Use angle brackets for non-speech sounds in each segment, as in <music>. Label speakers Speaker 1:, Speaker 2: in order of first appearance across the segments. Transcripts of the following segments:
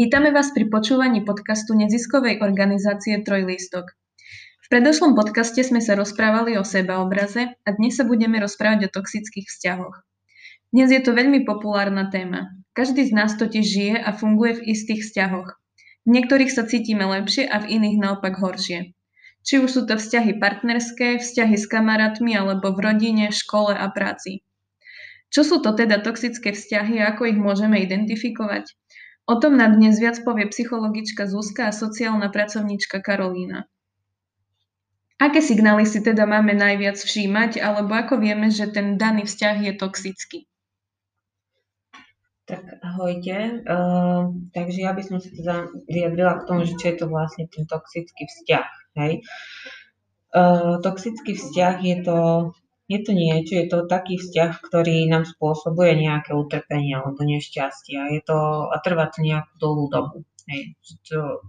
Speaker 1: Vítame vás pri počúvaní podcastu neziskovej organizácie Trojlistok. V predošlom podcaste sme sa rozprávali o sebaobraze a dnes sa budeme rozprávať o toxických vzťahoch. Dnes je to veľmi populárna téma. Každý z nás totiž žije a funguje v istých vzťahoch. V niektorých sa cítime lepšie a v iných naopak horšie. Či už sú to vzťahy partnerské, vzťahy s kamarátmi alebo v rodine, škole a práci. Čo sú to teda toxické vzťahy a ako ich môžeme identifikovať? O tom nám dnes viac povie psychologička Zuzka a sociálna pracovníčka Karolína. Aké signály si teda máme najviac všímať, alebo ako vieme, že ten daný vzťah je toxický?
Speaker 2: Tak ahojte. Uh, takže ja by som sa teda vyjadrila k tomu, že čo je to vlastne ten toxický vzťah. Hej? Uh, toxický vzťah je to je to niečo, je to taký vzťah, ktorý nám spôsobuje nejaké utrpenie alebo nešťastie je to, a trvá to nejakú dlhú dobu. Hej. To,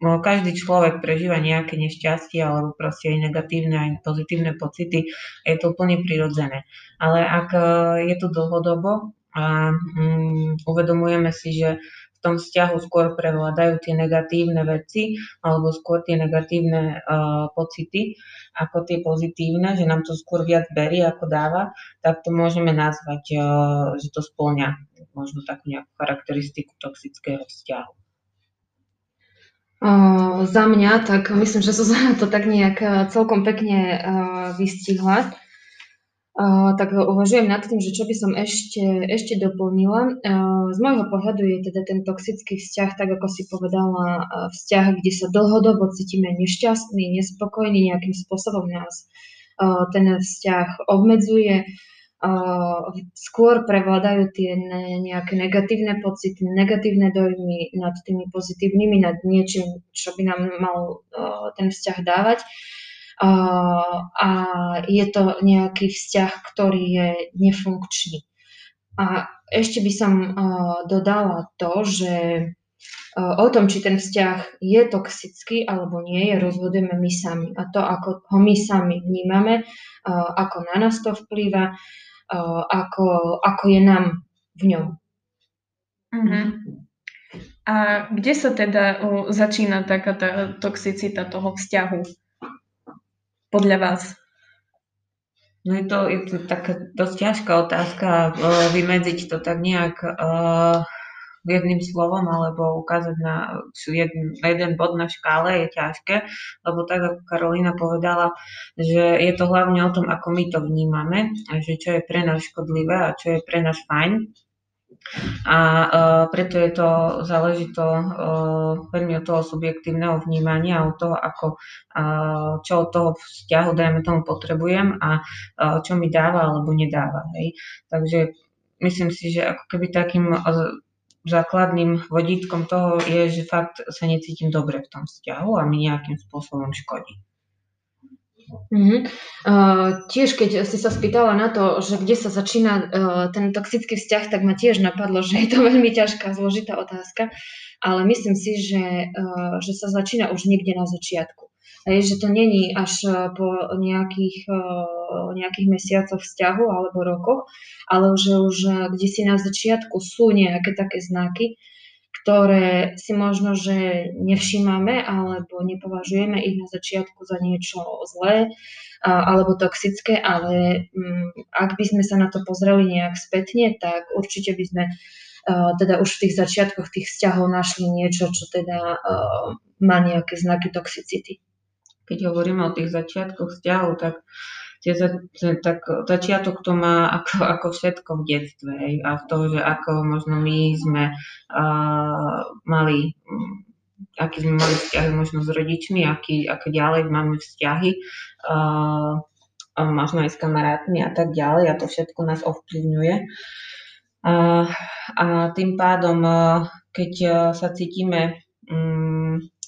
Speaker 2: no, každý človek prežíva nejaké nešťastie alebo proste aj negatívne, aj pozitívne pocity je to úplne prirodzené. Ale ak e, je to dlhodobo a um, uvedomujeme si, že tom vzťahu skôr prevládajú tie negatívne veci alebo skôr tie negatívne uh, pocity ako tie pozitívne, že nám to skôr viac berie ako dáva, tak to môžeme nazvať, uh, že to spĺňa možno takú nejakú charakteristiku toxického vzťahu.
Speaker 3: Uh, za mňa, tak myslím, že Zuzana to tak nejak celkom pekne uh, vystihla. Tak uvažujem nad tým, že čo by som ešte, ešte doplnila. Z môjho pohľadu je teda ten toxický vzťah, tak ako si povedala, vzťah, kde sa dlhodobo cítime nešťastný, nespokojný, nejakým spôsobom nás ten vzťah obmedzuje. Skôr prevládajú tie ne, nejaké negatívne pocity, negatívne dojmy nad tými pozitívnymi, nad niečím, čo by nám mal ten vzťah dávať. A je to nejaký vzťah, ktorý je nefunkčný. A ešte by som dodala to, že o tom, či ten vzťah je toxický alebo nie, je rozhodujeme my sami. A to, ako ho my sami vnímame, ako na nás to vplýva, ako, ako je nám v ňom.
Speaker 1: Uh-huh. A kde sa teda začína taká tá toxicita toho vzťahu? Podľa vás?
Speaker 2: No je to, je to taká dosť ťažká otázka uh, vymedziť to tak nejak uh, jedným slovom alebo ukázať na jeden, jeden bod na škále je ťažké, lebo tak ako Karolina povedala, že je to hlavne o tom, ako my to vnímame, a že čo je pre nás škodlivé a čo je pre nás fajn a uh, preto je to, záleží to uh, veľmi od toho subjektívneho vnímania, od toho, ako, uh, čo od toho vzťahu, dajme tomu, potrebujem a čo mi dáva alebo nedáva. Hej. Takže myslím si, že ako keby takým základným vodítkom toho je, že fakt sa necítim dobre v tom vzťahu a mi nejakým spôsobom škodí.
Speaker 3: Mm-hmm. Uh, tiež keď si sa spýtala na to, že kde sa začína uh, ten toxický vzťah, tak ma tiež napadlo, že je to veľmi ťažká, zložitá otázka, ale myslím si, že, uh, že sa začína už niekde na začiatku. Hej, že to není až po nejakých, nejakých mesiacoch vzťahu alebo rokoch, ale že už kde si na začiatku sú nejaké také znaky, ktoré si možno, že nevšímame alebo nepovažujeme ich na začiatku za niečo zlé alebo toxické, ale mm, ak by sme sa na to pozreli nejak spätne, tak určite by sme teda už v tých začiatkoch tých vzťahov našli niečo, čo teda má nejaké znaky toxicity.
Speaker 2: Keď hovoríme o tých začiatkoch vzťahov, tak tie, tak začiatok to má ako, <laughs> ako všetko v detstve a v toho, že ako možno my sme uh, mali aký sme mali vzťahy možno s rodičmi, aký, ako ďalej máme vzťahy, uh, možno aj s kamarátmi a tak ďalej a to všetko nás ovplyvňuje. Uh, a tým pádom, uh, keď uh, sa cítime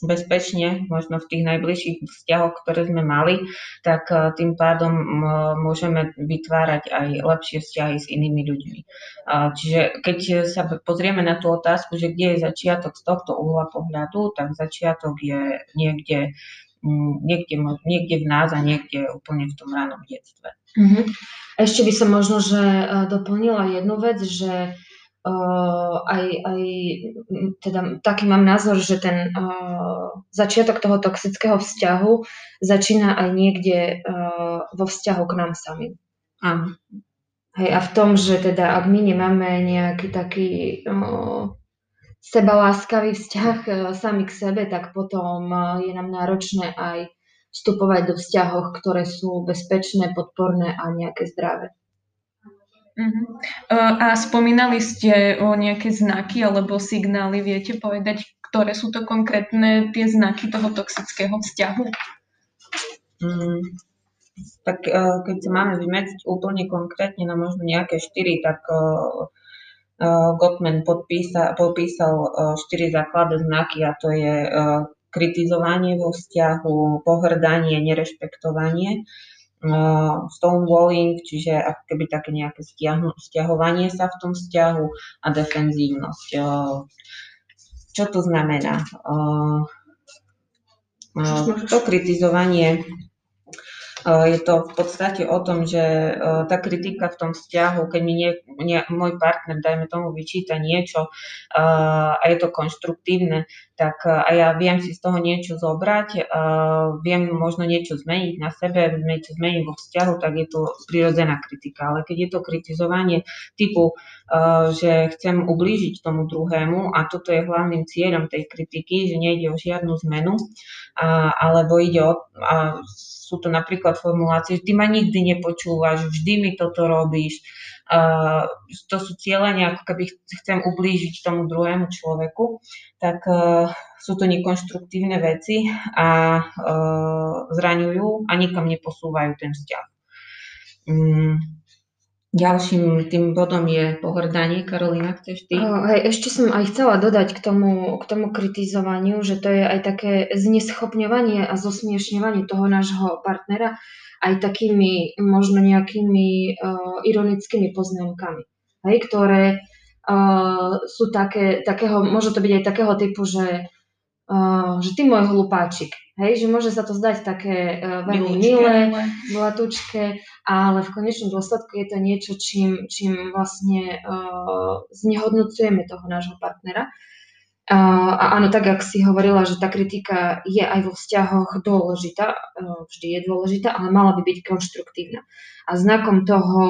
Speaker 2: bezpečne, možno v tých najbližších vzťahoch, ktoré sme mali, tak e, tým pádom môžeme vytvárať aj lepšie vzťahy s inými ľuďmi. Čiže keď sa pozrieme na tú otázku, že kde je začiatok z tohto uhla pohľadu, tak začiatok je niekde, niekde, niekde v nás a niekde úplne v tom ránom detstve.
Speaker 3: Mm-hmm. Ešte by som možno, že e, doplnila jednu vec, že uh, aj, aj teda taký mám názor, že ten uh, začiatok toho toxického vzťahu začína aj niekde uh, vo vzťahu k nám samým.
Speaker 2: Áno.
Speaker 3: Hej, a v tom, že teda ak my nemáme nejaký taký uh, sebaláskavý vzťah uh, sami k sebe, tak potom uh, je nám náročné aj vstupovať do vzťahov, ktoré sú bezpečné, podporné a nejaké zdravé.
Speaker 1: Uh-huh. A spomínali ste o nejaké znaky alebo signály. Viete povedať, ktoré sú to konkrétne tie znaky toho toxického vzťahu?
Speaker 2: Mm, tak e, keď sa máme vymedziť úplne konkrétne na možno nejaké štyri, tak uh, Gottman podpísa, popísal štyri základné znaky a to je kritizovanie vo vzťahu, pohrdanie, nerešpektovanie, stonewalling, čiže ako keby také nejaké stiahnu, stiahovanie sa v tom vzťahu a defenzívnosť. Čo to znamená? To kritizovanie je to v podstate o tom, že tá kritika v tom vzťahu, keď mi nie, nie, môj partner, dajme tomu, vyčíta niečo a je to konštruktívne, tak a ja viem si z toho niečo zobrať, viem možno niečo zmeniť na sebe, niečo zmeniť vo vzťahu, tak je to prirodzená kritika. Ale keď je to kritizovanie typu, že chcem ublížiť tomu druhému a toto je hlavným cieľom tej kritiky, že nejde o žiadnu zmenu, alebo ide o, sú to napríklad formulácie, že ty ma nikdy nepočúvaš, vždy mi toto robíš, to sú cieľenia, ako keby chcem ublížiť tomu druhému človeku, tak uh, sú to nekonštruktívne veci a uh, zraňujú a nikam neposúvajú ten vzťah. Um, Ďalším tým bodom je pohrdanie. Karolina, chceš ty?
Speaker 3: Uh, hej, ešte som aj chcela dodať k tomu, k tomu kritizovaniu, že to je aj také zneschopňovanie a zosmiešňovanie toho nášho partnera aj takými možno nejakými uh, ironickými poznámkami, hej, ktoré uh, sú také, takého, môže to byť aj takého typu, že, uh, že ty môj hlupáčik, hej, že môže sa to zdať také uh, veľmi milé, zlatúčke, ale v konečnom dôsledku je to niečo, čím, čím vlastne uh, znehodnocujeme toho nášho partnera. A áno, tak, ak si hovorila, že tá kritika je aj vo vzťahoch dôležitá, e, vždy je dôležitá, ale mala by byť konštruktívna. A znakom toho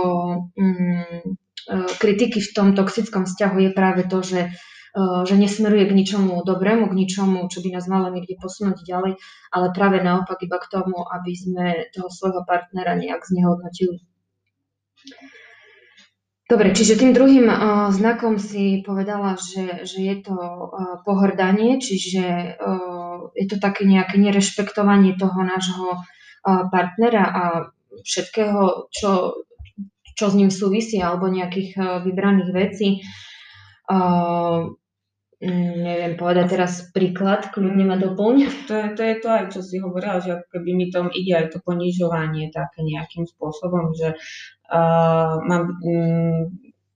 Speaker 3: mm, e, kritiky v tom toxickom vzťahu je práve to, že, e, že nesmeruje k ničomu dobrému, k ničomu, čo by nás malo niekde posunúť ďalej, ale práve naopak iba k tomu, aby sme toho svojho partnera nejak znehodnotili. Dobre, čiže tým druhým uh, znakom si povedala, že, že je to uh, pohrdanie, čiže uh, je to také nejaké nerešpektovanie toho nášho uh, partnera a všetkého, čo, čo s ním súvisí, alebo nejakých uh, vybraných vecí. Uh, neviem povedať teraz príklad, kľudne ma doplň.
Speaker 2: To je, to je to aj, čo si hovorila, že ako keby mi tom ide aj to ponižovanie také nejakým spôsobom, že uh, mám um,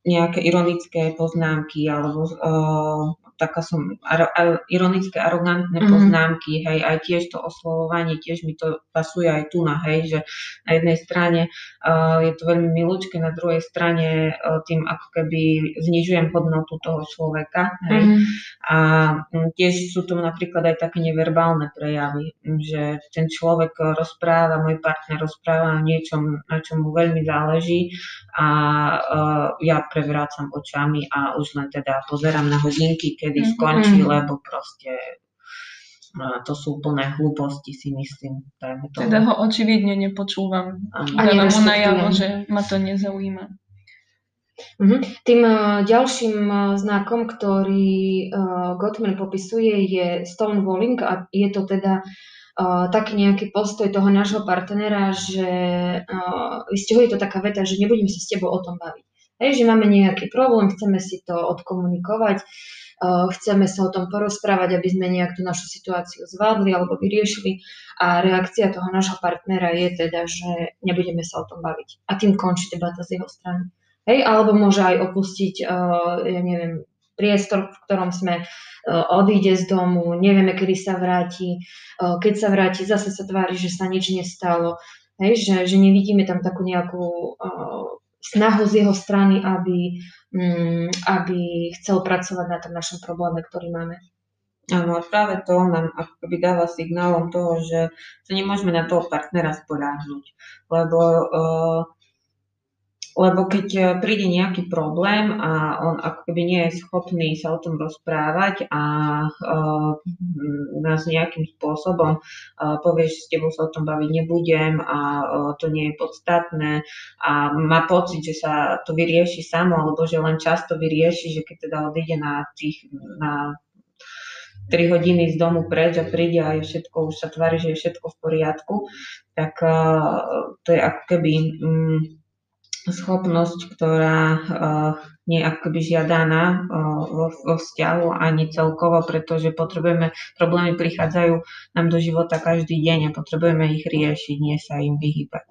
Speaker 2: nejaké ironické poznámky alebo uh, taká som, ar, ar, ironické, arogantné mm-hmm. poznámky, hej, aj tiež to oslovovanie, tiež mi to pasuje aj tu na, hej, že na jednej strane uh, je to veľmi milúčke, na druhej strane uh, tým ako keby znižujem hodnotu toho človeka, hej, mm-hmm. a um, tiež sú tu napríklad aj také neverbálne prejavy, že ten človek rozpráva, môj partner rozpráva o niečom, na čom mu veľmi záleží a uh, ja prevrácam očami a už len teda pozerám na hodinky, keď kedy mm-hmm. skončí, mm-hmm. lebo proste no, to sú plné hlúposti, si myslím.
Speaker 1: To... Teda ho očividne nepočúvam. A dávam mu najavo, že ma to nezaujíma.
Speaker 3: Mm-hmm. Tým uh, ďalším uh, znakom, ktorý uh, Gottman popisuje, je stonewalling a je to teda uh, taký nejaký postoj toho nášho partnera, že uh, vystihuje to taká veta, že nebudeme sa s tebou o tom baviť. Hej, že máme nejaký problém, chceme si to odkomunikovať, chceme sa o tom porozprávať, aby sme nejak tú našu situáciu zvládli alebo vyriešili a reakcia toho nášho partnera je teda, že nebudeme sa o tom baviť. A tým končí debata z jeho strany. Hej, alebo môže aj opustiť, uh, ja neviem, priestor, v ktorom sme, uh, odíde z domu, nevieme, kedy sa vráti, keď sa vráti, zase sa tvári, že sa nič nestalo, hej, že, že nevidíme tam takú nejakú snahu z jeho strany, aby, um, aby chcel pracovať na tom našom probléme, ktorý máme.
Speaker 2: Áno, a práve to nám akoby dáva signálom toho, že sa nemôžeme na toho partnera sporáhnuť, lebo uh, lebo keď e, príde nejaký problém a on ako keby nie je schopný sa o tom rozprávať a uh, nás nejakým spôsobom uh, povie, že s tebou sa o tom baviť nebudem a uh, to nie je podstatné a má pocit, že sa to vyrieši samo, alebo že len často vyrieši, že keď teda odíde na tých na 3 hodiny z domu preč a príde a je všetko, už sa tvári, že je všetko v poriadku, tak to je ako keby um, schopnosť, ktorá uh, nie akoby žiadaná uh, vo, vo vzťahu ani celkovo, pretože potrebujeme, problémy prichádzajú nám do života každý deň a potrebujeme ich riešiť, nie sa im vyhýbať.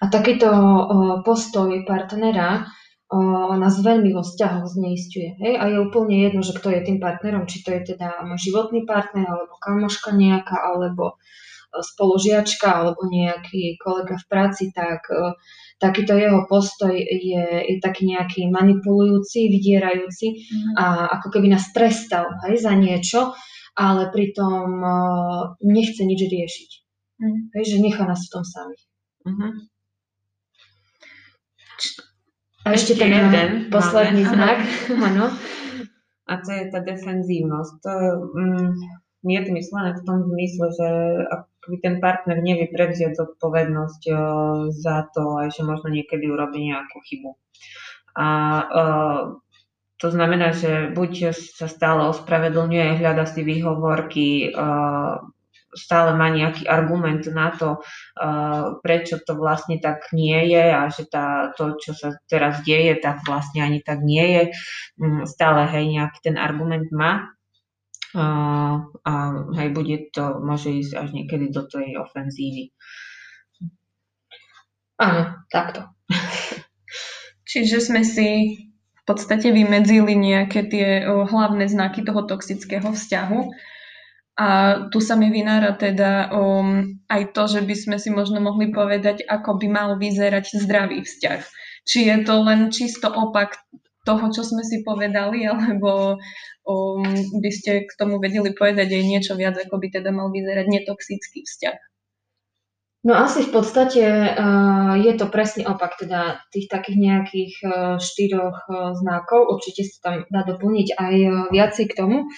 Speaker 3: A takýto uh, postoj partnera uh, nás veľmi vo vzťahoch zneistuje. Hej? A je úplne jedno, že kto je tým partnerom, či to je teda životný partner, alebo kamoška nejaká, alebo spolužiačka, alebo nejaký kolega v práci, tak uh, takýto jeho postoj je, je taký nejaký manipulujúci, vydierajúci mm. a ako keby nás trestal hej, za niečo, ale pritom uh, nechce nič riešiť. Mm. Hej, že nechá nás v tom samých. Mm-hmm. A ešte, ešte ten jeden posledný máme. znak. <laughs> Áno.
Speaker 2: A to je tá defenzívnosť. To, mm, je to myslené v tom zmysle, že keby ten partner nevie prevziať zodpovednosť uh, za to, že možno niekedy urobí nejakú chybu. A uh, to znamená, že buď sa stále ospravedlňuje, hľada si výhovorky, uh, stále má nejaký argument na to, prečo to vlastne tak nie je a že tá, to, čo sa teraz deje, tak vlastne ani tak nie je. Um, stále hej, nejaký ten argument má a, a hej, bude to, môže ísť až niekedy do tej ofenzívy.
Speaker 3: Áno, takto. <laughs>
Speaker 1: Čiže sme si v podstate vymedzili nejaké tie hlavné znaky toho toxického vzťahu. A tu sa mi vynára teda o, aj to, že by sme si možno mohli povedať, ako by mal vyzerať zdravý vzťah. Či je to len čisto opak toho, čo sme si povedali, <laughs> alebo um, by ste k tomu vedeli povedať aj niečo viac, ako by teda mal vyzerať netoxický vzťah?
Speaker 3: No asi v podstate uh, je to presný opak teda tých takých nejakých uh, štyroch uh, znakov. Určite sa tam dá doplniť aj uh, viacej k tomu,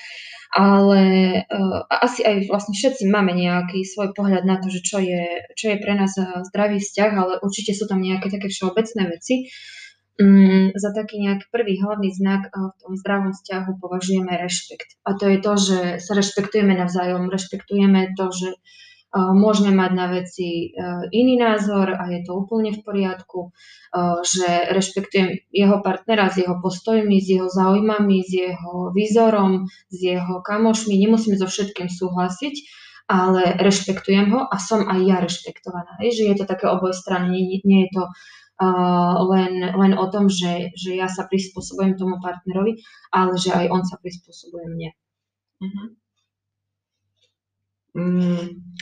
Speaker 3: ale uh, asi aj vlastne všetci máme nejaký svoj pohľad na to, že čo je, čo je pre nás uh, zdravý vzťah, ale určite sú tam nejaké také všeobecné veci. Mm, za taký nejaký prvý hlavný znak v tom zdravom vzťahu považujeme rešpekt. A to je to, že sa rešpektujeme navzájom, rešpektujeme to, že môžeme mať na veci iný názor a je to úplne v poriadku, že rešpektujem jeho partnera s jeho postojmi, s jeho záujmami, s jeho výzorom, s jeho kamošmi. Nemusím so všetkým súhlasiť, ale rešpektujem ho a som aj ja rešpektovaná. Že je to také obojstranné, nie, nie je to len, len o tom, že, že ja sa prispôsobujem tomu partnerovi, ale že aj on sa prispôsobuje mne. Uh-huh.
Speaker 2: Mm,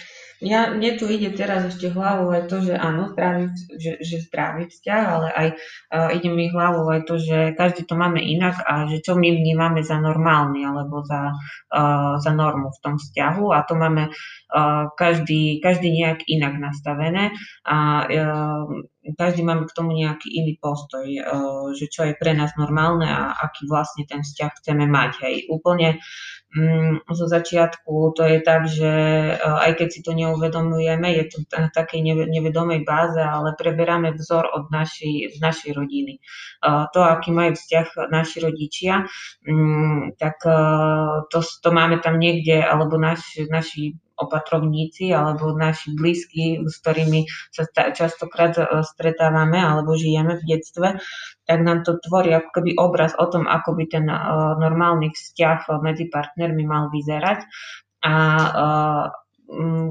Speaker 2: ja, mne tu ide teraz ešte hlavou aj to, že áno, zdravý, že, že zdravý vzťah, ale aj uh, ide mi hlavou aj to, že každý to máme inak a že čo my vnímame za normálny alebo za, uh, za normu v tom vzťahu a to máme uh, každý, každý nejak inak nastavené a uh, každý máme k tomu nejaký iný postoj, uh, že čo je pre nás normálne a aký vlastne ten vzťah chceme mať. Hej. Úplne Mm, zo začiatku to je tak, že eh, aj keď si to neuvedomujeme, je to na takej nevedomej báze, ale preberáme vzor od našej, z našej rodiny. Eh, to, aký majú vzťah naši rodičia, mm, tak to, to máme tam niekde, alebo naš, naši opatrovníci alebo naši blízki, s ktorými sa častokrát e, stretávame alebo žijeme v detstve, tak nám to tvorí ako keby obraz o tom, ako by ten e, normálny vzťah medzi partnermi mal vyzerať. A e,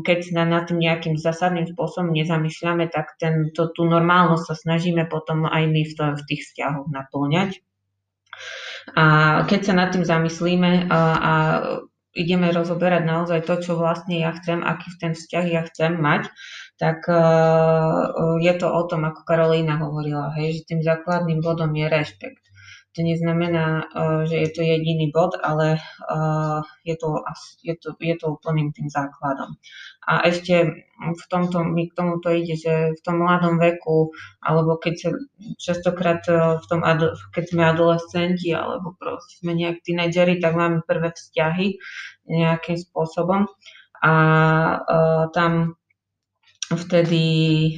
Speaker 2: keď sa nad tým nejakým zásadným spôsobom nezamýšľame, tak ten, tú normálnosť sa snažíme potom aj my v, to, v tých vzťahoch naplňať. A keď sa nad tým zamyslíme a, a ideme rozoberať naozaj to, čo vlastne ja chcem, aký ten vzťah ja chcem mať, tak je to o tom, ako Karolína hovorila, hej, že tým základným bodom je rešpekt. To neznamená, že je to jediný bod, ale je to, je to, je to úplným tým základom. A ešte v tomto, mi k tomuto ide, že v tom mladom veku, alebo keď sa častokrát v tom, keď sme adolescenti, alebo proste sme nejak tínedžeri, tak máme prvé vzťahy nejakým spôsobom. A tam vtedy,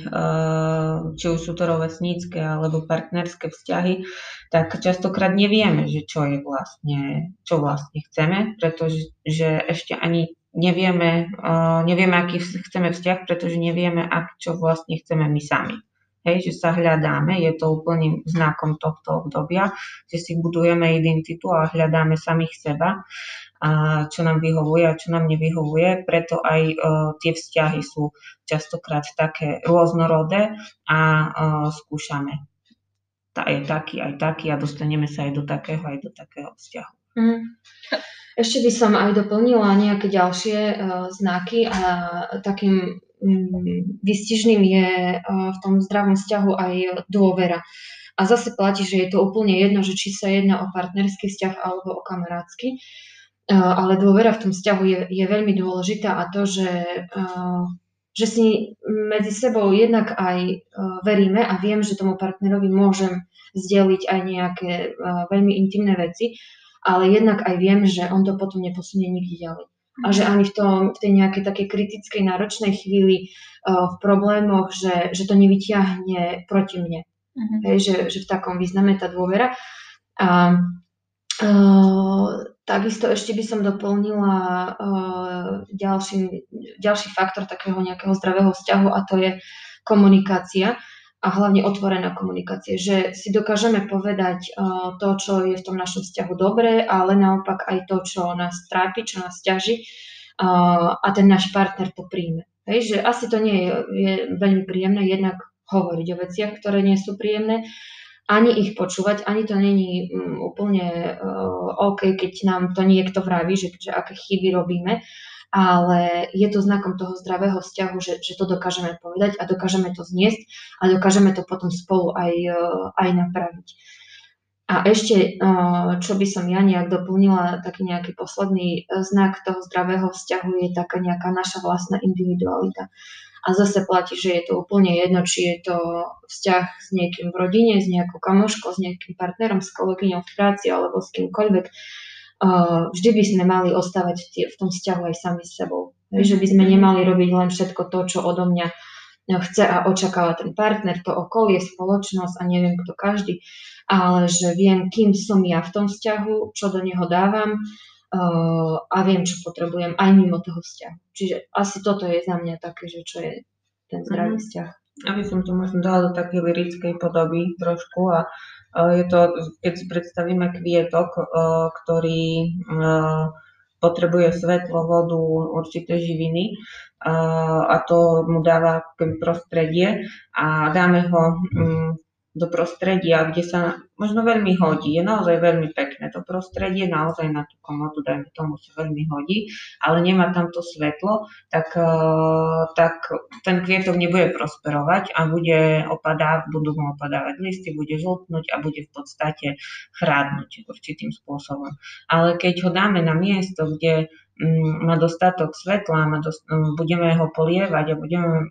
Speaker 2: eh, či už sú to rovesnícke alebo partnerské vzťahy, tak častokrát nevieme, že čo je vlastne, čo vlastne chceme, pretože že ešte ani nevieme, eh, nevieme, aký chceme vzťah, pretože nevieme, ak, čo vlastne chceme my sami. Hej, že sa hľadáme, je to úplným znakom tohto obdobia, že si budujeme identitu a hľadáme samých seba a čo nám vyhovuje a čo nám nevyhovuje. Preto aj uh, tie vzťahy sú častokrát také rôznorodé a uh, skúšame. Je taký, aj taký a dostaneme sa aj do takého, aj do takého vzťahu. Mm.
Speaker 3: Ešte by som aj doplnila nejaké ďalšie uh, znaky a takým um, vystižným je uh, v tom zdravom vzťahu aj dôvera. A zase platí, že je to úplne jedno, že či sa jedná o partnerský vzťah alebo o kamarátsky. Ale dôvera v tom vzťahu je, je veľmi dôležitá a to, že, že si medzi sebou jednak aj veríme a viem, že tomu partnerovi môžem zdieľiť aj nejaké veľmi intimné veci, ale jednak aj viem, že on to potom neposunie nikdy ďalej. A že ani v, tom, v tej nejakej takej kritickej, náročnej chvíli v problémoch, že, že to nevyťahne proti mne. Uh-huh. Hej, že, že v takom význame tá dôvera. A, takisto ešte by som doplnila uh, ďalší, ďalší faktor takého nejakého zdravého vzťahu a to je komunikácia a hlavne otvorená komunikácia, že si dokážeme povedať uh, to, čo je v tom našom vzťahu dobré, ale naopak aj to, čo nás trápi, čo nás ťaží uh, a ten náš partner to príjme. Hej, že asi to nie je, je veľmi príjemné jednak hovoriť o veciach, ktoré nie sú príjemné, ani ich počúvať, ani to není um, úplne uh, OK, keď nám to niekto vraví, že, že aké chyby robíme, ale je to znakom toho zdravého vzťahu, že, že to dokážeme povedať a dokážeme to zniesť a dokážeme to potom spolu aj, uh, aj napraviť. A ešte, uh, čo by som ja nejak doplnila, taký nejaký posledný znak toho zdravého vzťahu je taká nejaká naša vlastná individualita. A zase platí, že je to úplne jedno, či je to vzťah s niekým v rodine, s nejakou kamoškou, s nejakým partnerom, s kolegyňou v práci alebo s kýmkoľvek. vždy by sme mali ostávať v tom vzťahu aj sami s sebou. Že by sme nemali robiť len všetko to, čo odo mňa chce a očakáva ten partner, to okolie, spoločnosť a neviem kto každý, ale že viem, kým som ja v tom vzťahu, čo do neho dávam, a viem, čo potrebujem aj mimo toho vzťahu. Čiže asi toto je za mňa také, že čo je ten zdravý mm-hmm. vzťah.
Speaker 2: Aby som to možno dala do takej lirickej podoby trošku a je to, keď si predstavíme kvietok, ktorý potrebuje svetlo, vodu, určité živiny a to mu dáva prostredie a dáme ho mm, do prostredia, kde sa možno veľmi hodí. Je naozaj veľmi pekné. To prostredie naozaj na tú komodu, dajme tomu, sa veľmi hodí, ale nemá tam to svetlo, tak, eh, tak ten kvietok nebude prosperovať a bude opadá, budú mu opadávať listy, bude žltnúť a bude v podstate chrádnuť určitým spôsobom. Ale keď ho dáme na miesto, kde mm, má dostatok svetla, má budeme ho polievať a budeme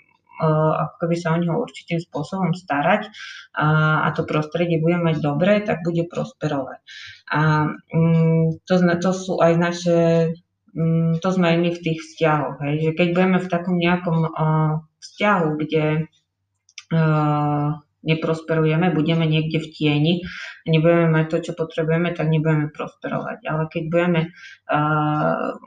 Speaker 2: ako keby sa o neho určitým spôsobom starať a, a to prostredie bude mať dobré, tak bude prosperovať. A mm, to, to sú aj naše, mm, to sme aj my v tých vzťahoch, hej, že keď budeme v takom nejakom uh, vzťahu, kde uh, neprosperujeme, budeme niekde v tieni, nebudeme mať to, čo potrebujeme, tak nebudeme prosperovať. Ale keď budeme uh,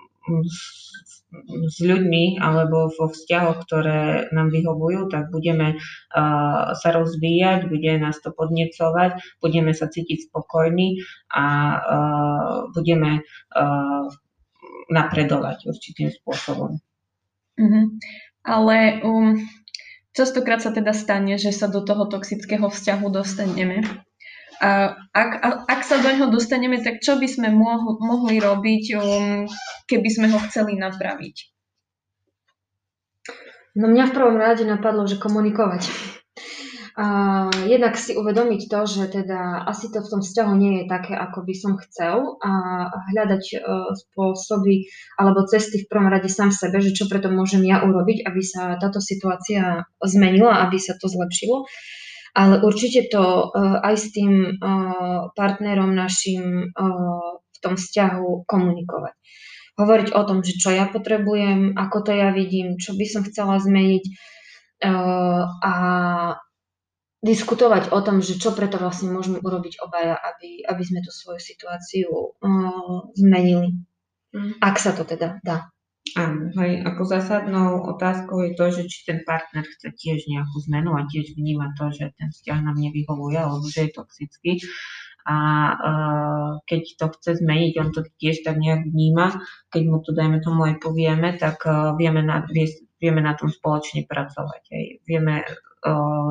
Speaker 2: s ľuďmi alebo vo vzťahoch, ktoré nám vyhovujú, tak budeme uh, sa rozvíjať, bude nás to podnecovať, budeme sa cítiť spokojní a uh, budeme uh, napredovať určitým spôsobom.
Speaker 1: Mm-hmm. Ale um, častokrát sa teda stane, že sa do toho toxického vzťahu dostaneme. A ak, ak sa do neho dostaneme, tak čo by sme mohli, mohli robiť, um, keby sme ho chceli napraviť?
Speaker 3: No mňa v prvom rade napadlo, že komunikovať. A jednak si uvedomiť to, že teda asi to v tom vzťahu nie je také, ako by som chcel a hľadať uh, spôsoby alebo cesty v prvom rade sám sebe, že čo preto môžem ja urobiť, aby sa táto situácia zmenila, aby sa to zlepšilo. Ale určite to uh, aj s tým uh, partnerom našim v tom vzťahu komunikovať. Hovoriť o tom, že čo ja potrebujem, ako to ja vidím, čo by som chcela zmeniť a diskutovať o tom, že čo preto vlastne môžeme urobiť obaja, aby, aby sme tú svoju situáciu zmenili. Mm. Ak sa to teda dá.
Speaker 2: Áno, hej, ako zásadnou otázkou je to, že či ten partner chce tiež nejakú zmenu a tiež vníma to, že ten vzťah nám nevyhovuje alebo že je toxický. A uh, keď to chce zmeniť, on to tiež tak nejak vníma, keď mu to, dajme tomu, aj povieme, tak uh, vieme, na, vieme na tom spoločne pracovať. Hej. Vieme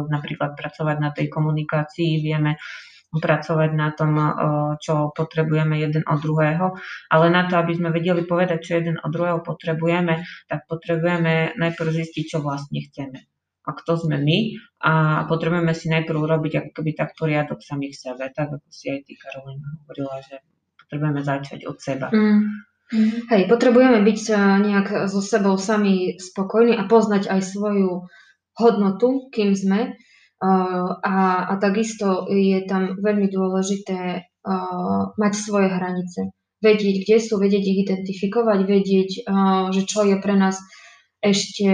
Speaker 2: napríklad pracovať na tej komunikácii, vieme pracovať na tom, čo potrebujeme jeden od druhého. Ale na to, aby sme vedeli povedať, čo jeden od druhého potrebujeme, tak potrebujeme najprv zistiť, čo vlastne chceme. A kto sme my a potrebujeme si najprv urobiť ako keby tak poriadok samých sebe, tak ako si aj ty Karolina hovorila, že potrebujeme začať od seba. Mm.
Speaker 3: Hej, potrebujeme byť nejak so sebou sami spokojní a poznať aj svoju hodnotu, kým sme. A, a takisto je tam veľmi dôležité mať svoje hranice. Vedieť, kde sú, vedieť ich identifikovať, vedieť, že čo je pre nás ešte,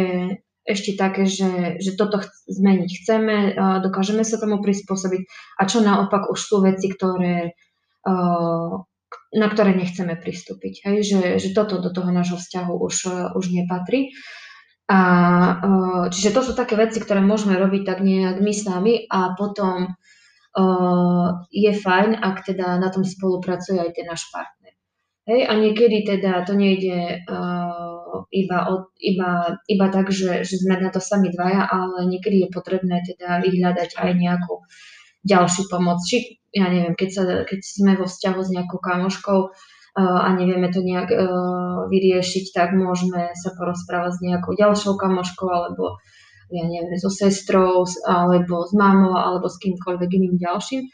Speaker 3: ešte také, že, že toto ch- zmeniť chceme, dokážeme sa tomu prispôsobiť a čo naopak už sú veci, ktoré, na ktoré nechceme pristúpiť. Hej? Že, že toto do toho nášho vzťahu už, už nepatrí. A uh, čiže to sú také veci, ktoré môžeme robiť tak nejak my sami a potom uh, je fajn, ak teda na tom spolupracuje aj ten náš partner. Hej, a niekedy teda to nejde uh, iba, od, iba, iba tak, že, že sme na to sami dvaja, ale niekedy je potrebné teda vyhľadať aj nejakú ďalšiu pomoc. Či, ja neviem, keď, sa, keď sme vo vzťahu s nejakou kamoškou, a nevieme to nejak e, vyriešiť, tak môžeme sa porozprávať s nejakou ďalšou kamoškou alebo ja neviem, so sestrou alebo s mamou alebo s kýmkoľvek iným ďalším.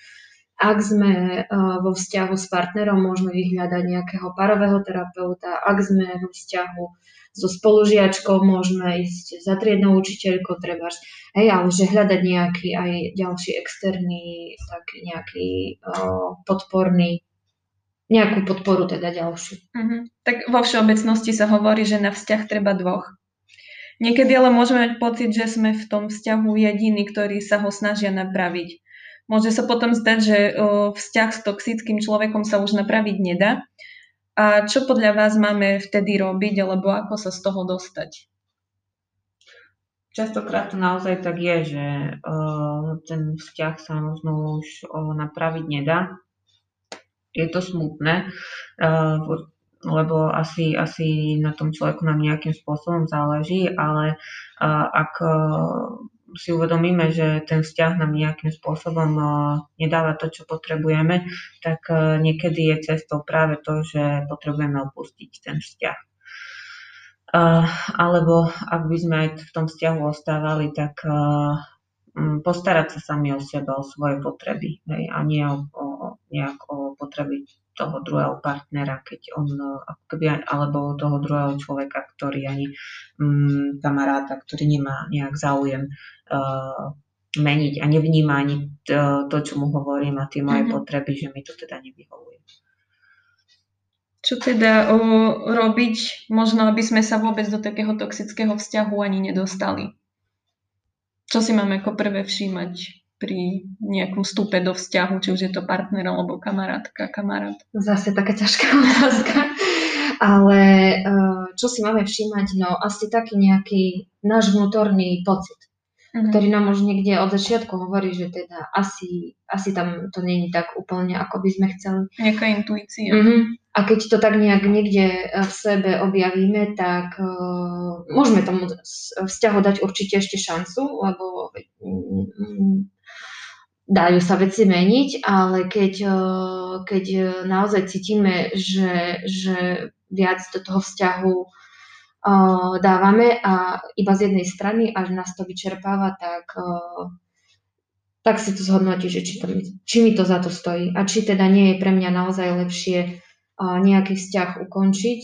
Speaker 3: Ak sme e, vo vzťahu s partnerom, môžeme vyhľadať nejakého parového terapeuta. Ak sme vo vzťahu so spolužiačkou, môžeme ísť za triednou učiteľkou, treba, hej, ale že hľadať nejaký aj ďalší externý, taký nejaký uh, podporný nejakú podporu teda ďalšiu.
Speaker 1: Uh-huh. Tak vo všeobecnosti sa hovorí, že na vzťah treba dvoch. Niekedy ale môžeme mať pocit, že sme v tom vzťahu jediní, ktorí sa ho snažia napraviť. Môže sa potom zdať, že o, vzťah s toxickým človekom sa už napraviť nedá. A čo podľa vás máme vtedy robiť, alebo ako sa z toho dostať?
Speaker 2: Častokrát to naozaj tak je, že uh, ten vzťah sa možno už uh, napraviť nedá je to smutné, uh, lebo asi, asi na tom človeku nám nejakým spôsobom záleží, ale uh, ak uh, si uvedomíme, že ten vzťah nám nejakým spôsobom nedáva to, čo potrebujeme, tak niekedy je cestou práve to, že potrebujeme opustiť ten vzťah. Alebo ak by sme aj v tom vzťahu ostávali, tak postarať sa sami o seba, o svoje potreby hej, a nie o, o, nejak o potreby toho druhého partnera, keď on, keby, alebo toho druhého človeka, ktorý ani um, kamaráta, ktorý nemá nejak záujem uh, meniť a nevníma ani to, to, čo mu hovorím a tie moje mm-hmm. potreby, že mi to teda nevyhovuje.
Speaker 1: Čo teda o, robiť, možno aby sme sa vôbec do takého toxického vzťahu ani nedostali? Čo si máme ako prvé všímať pri nejakom vstupe do vzťahu, či už je to partner alebo kamarátka, kamarát?
Speaker 3: Zase taká ťažká <laughs> otázka. Ale eh, čo si máme všímať? No asi taký nejaký náš vnútorný pocit, uh-huh. ktorý nám už niekde od začiatku hovorí, že teda asi, asi tam to není tak úplne, ako by sme chceli.
Speaker 1: Nejaká intuícia.
Speaker 3: Uh-huh. A keď to tak nejak niekde e, v sebe objavíme, tak uh, môžeme tomu vzťahu dať určite ešte šancu, lebo um, dajú sa veci meniť, ale keď, uh, keď naozaj cítime, že, že viac do toho vzťahu uh, dávame a iba z jednej strany, až nás to vyčerpáva, tak, uh, tak si to zhodnotí, že či, to, či mi to za to stojí. A či teda nie je pre mňa naozaj lepšie nejaký vzťah ukončiť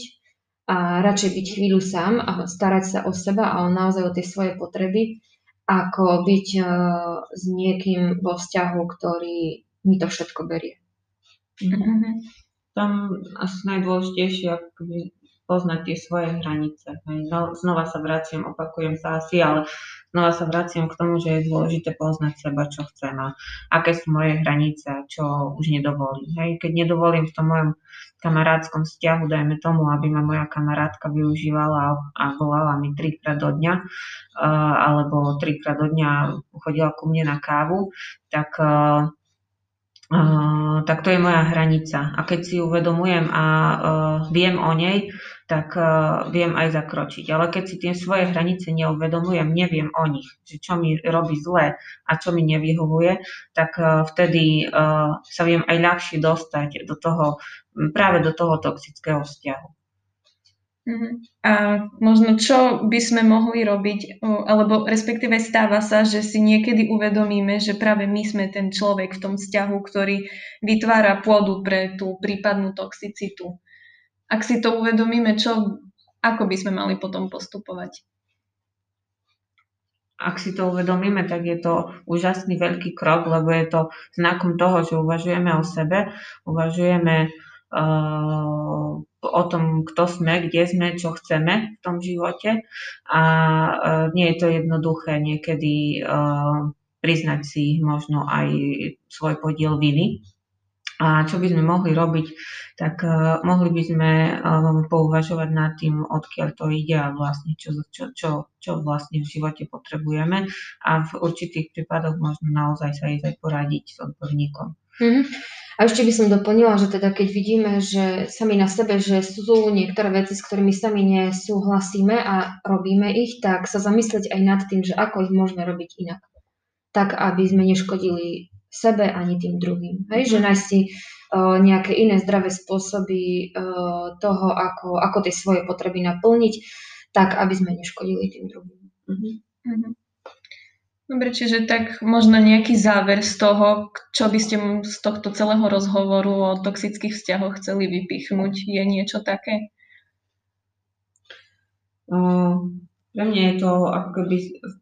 Speaker 3: a radšej byť chvíľu sám a starať sa o seba a naozaj o tie svoje potreby, ako byť uh, s niekým vo vzťahu, ktorý mi to všetko berie.
Speaker 2: Mm-hmm. Tam asi najdôležitejšie akoby poznať tie svoje hranice. No, znova sa vraciam, opakujem sa asi, ale znova sa vraciam k tomu, že je dôležité poznať seba, čo chcem a aké sú moje hranice, čo už nedovolím. Hej. Keď nedovolím v tom mojom kamarátskom vzťahu, dajme tomu, aby ma moja kamarátka využívala a volala mi trikrát do dňa, uh, alebo trikrát do dňa chodila ku mne na kávu, tak tak to je moja hranica. A keď si uvedomujem a uh, viem o nej, tak uh, viem aj zakročiť. Ale keď si tie svoje hranice neuvedomujem, neviem o nich, že čo mi robí zle a čo mi nevyhovuje, tak uh, vtedy sa viem aj ľahšie dostať do toho, práve do toho toxického vzťahu.
Speaker 1: Mhm. A možno čo by sme mohli robiť, alebo respektíve stáva sa, že si niekedy uvedomíme, že práve my sme ten človek v tom vzťahu, ktorý vytvára pôdu pre tú prípadnú toxicitu. Ak si to uvedomíme, čo, ako by sme mali potom postupovať?
Speaker 2: Ak si to uvedomíme, tak je to úžasný veľký krok, lebo je to znakom toho, že uvažujeme o sebe, uvažujeme uh, o tom, kto sme, kde sme, čo chceme v tom živote a uh, nie je to jednoduché niekedy uh, priznať si možno aj svoj podiel viny. A čo by sme mohli robiť, tak uh, mohli by sme uh, pouvažovať nad tým, odkiaľ to ide a vlastne čo, čo, čo, čo vlastne v živote potrebujeme a v určitých prípadoch možno naozaj sa aj poradiť s odborníkom.
Speaker 3: Mm-hmm. A ešte by som doplnila, že teda keď vidíme, že sami na sebe, že sú niektoré veci, s ktorými sami nesúhlasíme a robíme ich, tak sa zamyslieť aj nad tým, že ako ich môžeme robiť inak. Tak, aby sme neškodili sebe ani tým druhým. Hej? Že mhm. nájsť si uh, nejaké iné zdravé spôsoby uh, toho, ako, ako tie svoje potreby naplniť, tak, aby sme neškodili tým druhým. Mm-hmm.
Speaker 1: Dobre, čiže tak možno nejaký záver z toho, čo by ste z tohto celého rozhovoru o toxických vzťahoch chceli vypichnúť, je niečo také?
Speaker 2: Uh, pre mňa je to ako keby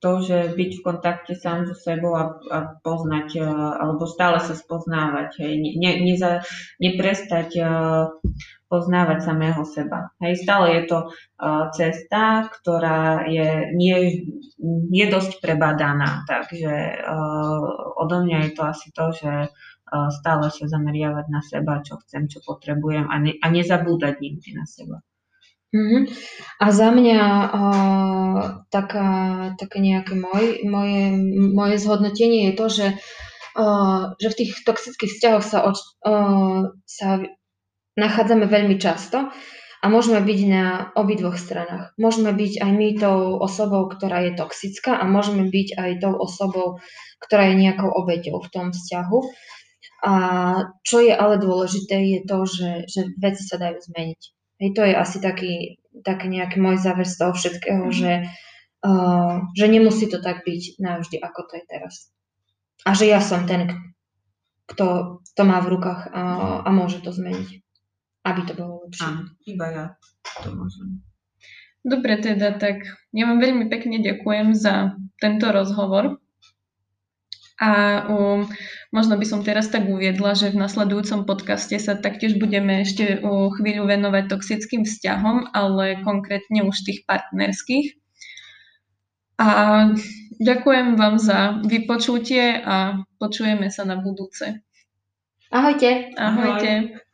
Speaker 2: to, že byť v kontakte sám so sebou a, a poznať, uh, alebo stále sa spoznávať. Hej. Ne, neza, neprestať uh, poznávať samého seba. Hej, stále je to uh, cesta, ktorá je, nie, je dosť prebadaná, takže odo mňa je to asi to, že stále sa zameriavať na seba, čo chcem, čo potrebujem a, ne, a nezabúdať nikdy na seba.
Speaker 3: Mm-hmm. A za mňa uh, taká, také nejaké moj, moje, moje zhodnotenie je to, že, uh, že v tých toxických vzťahoch sa, uh, sa nachádzame veľmi často a môžeme byť na obidvoch stranách. Môžeme byť aj my tou osobou, ktorá je toxická a môžeme byť aj tou osobou, ktorá je nejakou obeťou v tom vzťahu. A čo je ale dôležité, je to, že, že veci sa dajú zmeniť. Hej, to je asi taký, taký nejaký môj záver z toho všetkého, mm. že, uh, že nemusí to tak byť navždy, ako to je teraz. A že ja som ten, kto to má v rukách a, a môže to zmeniť aby to bolo lepšie.
Speaker 2: Áno, iba ja to môžem.
Speaker 1: Dobre teda, tak ja vám veľmi pekne ďakujem za tento rozhovor. A um, možno by som teraz tak uviedla, že v nasledujúcom podcaste sa taktiež budeme ešte o chvíľu venovať toxickým vzťahom, ale konkrétne už tých partnerských. A ďakujem vám za vypočutie a počujeme sa na budúce.
Speaker 3: Ahojte.
Speaker 1: Ahojte. Ahoj.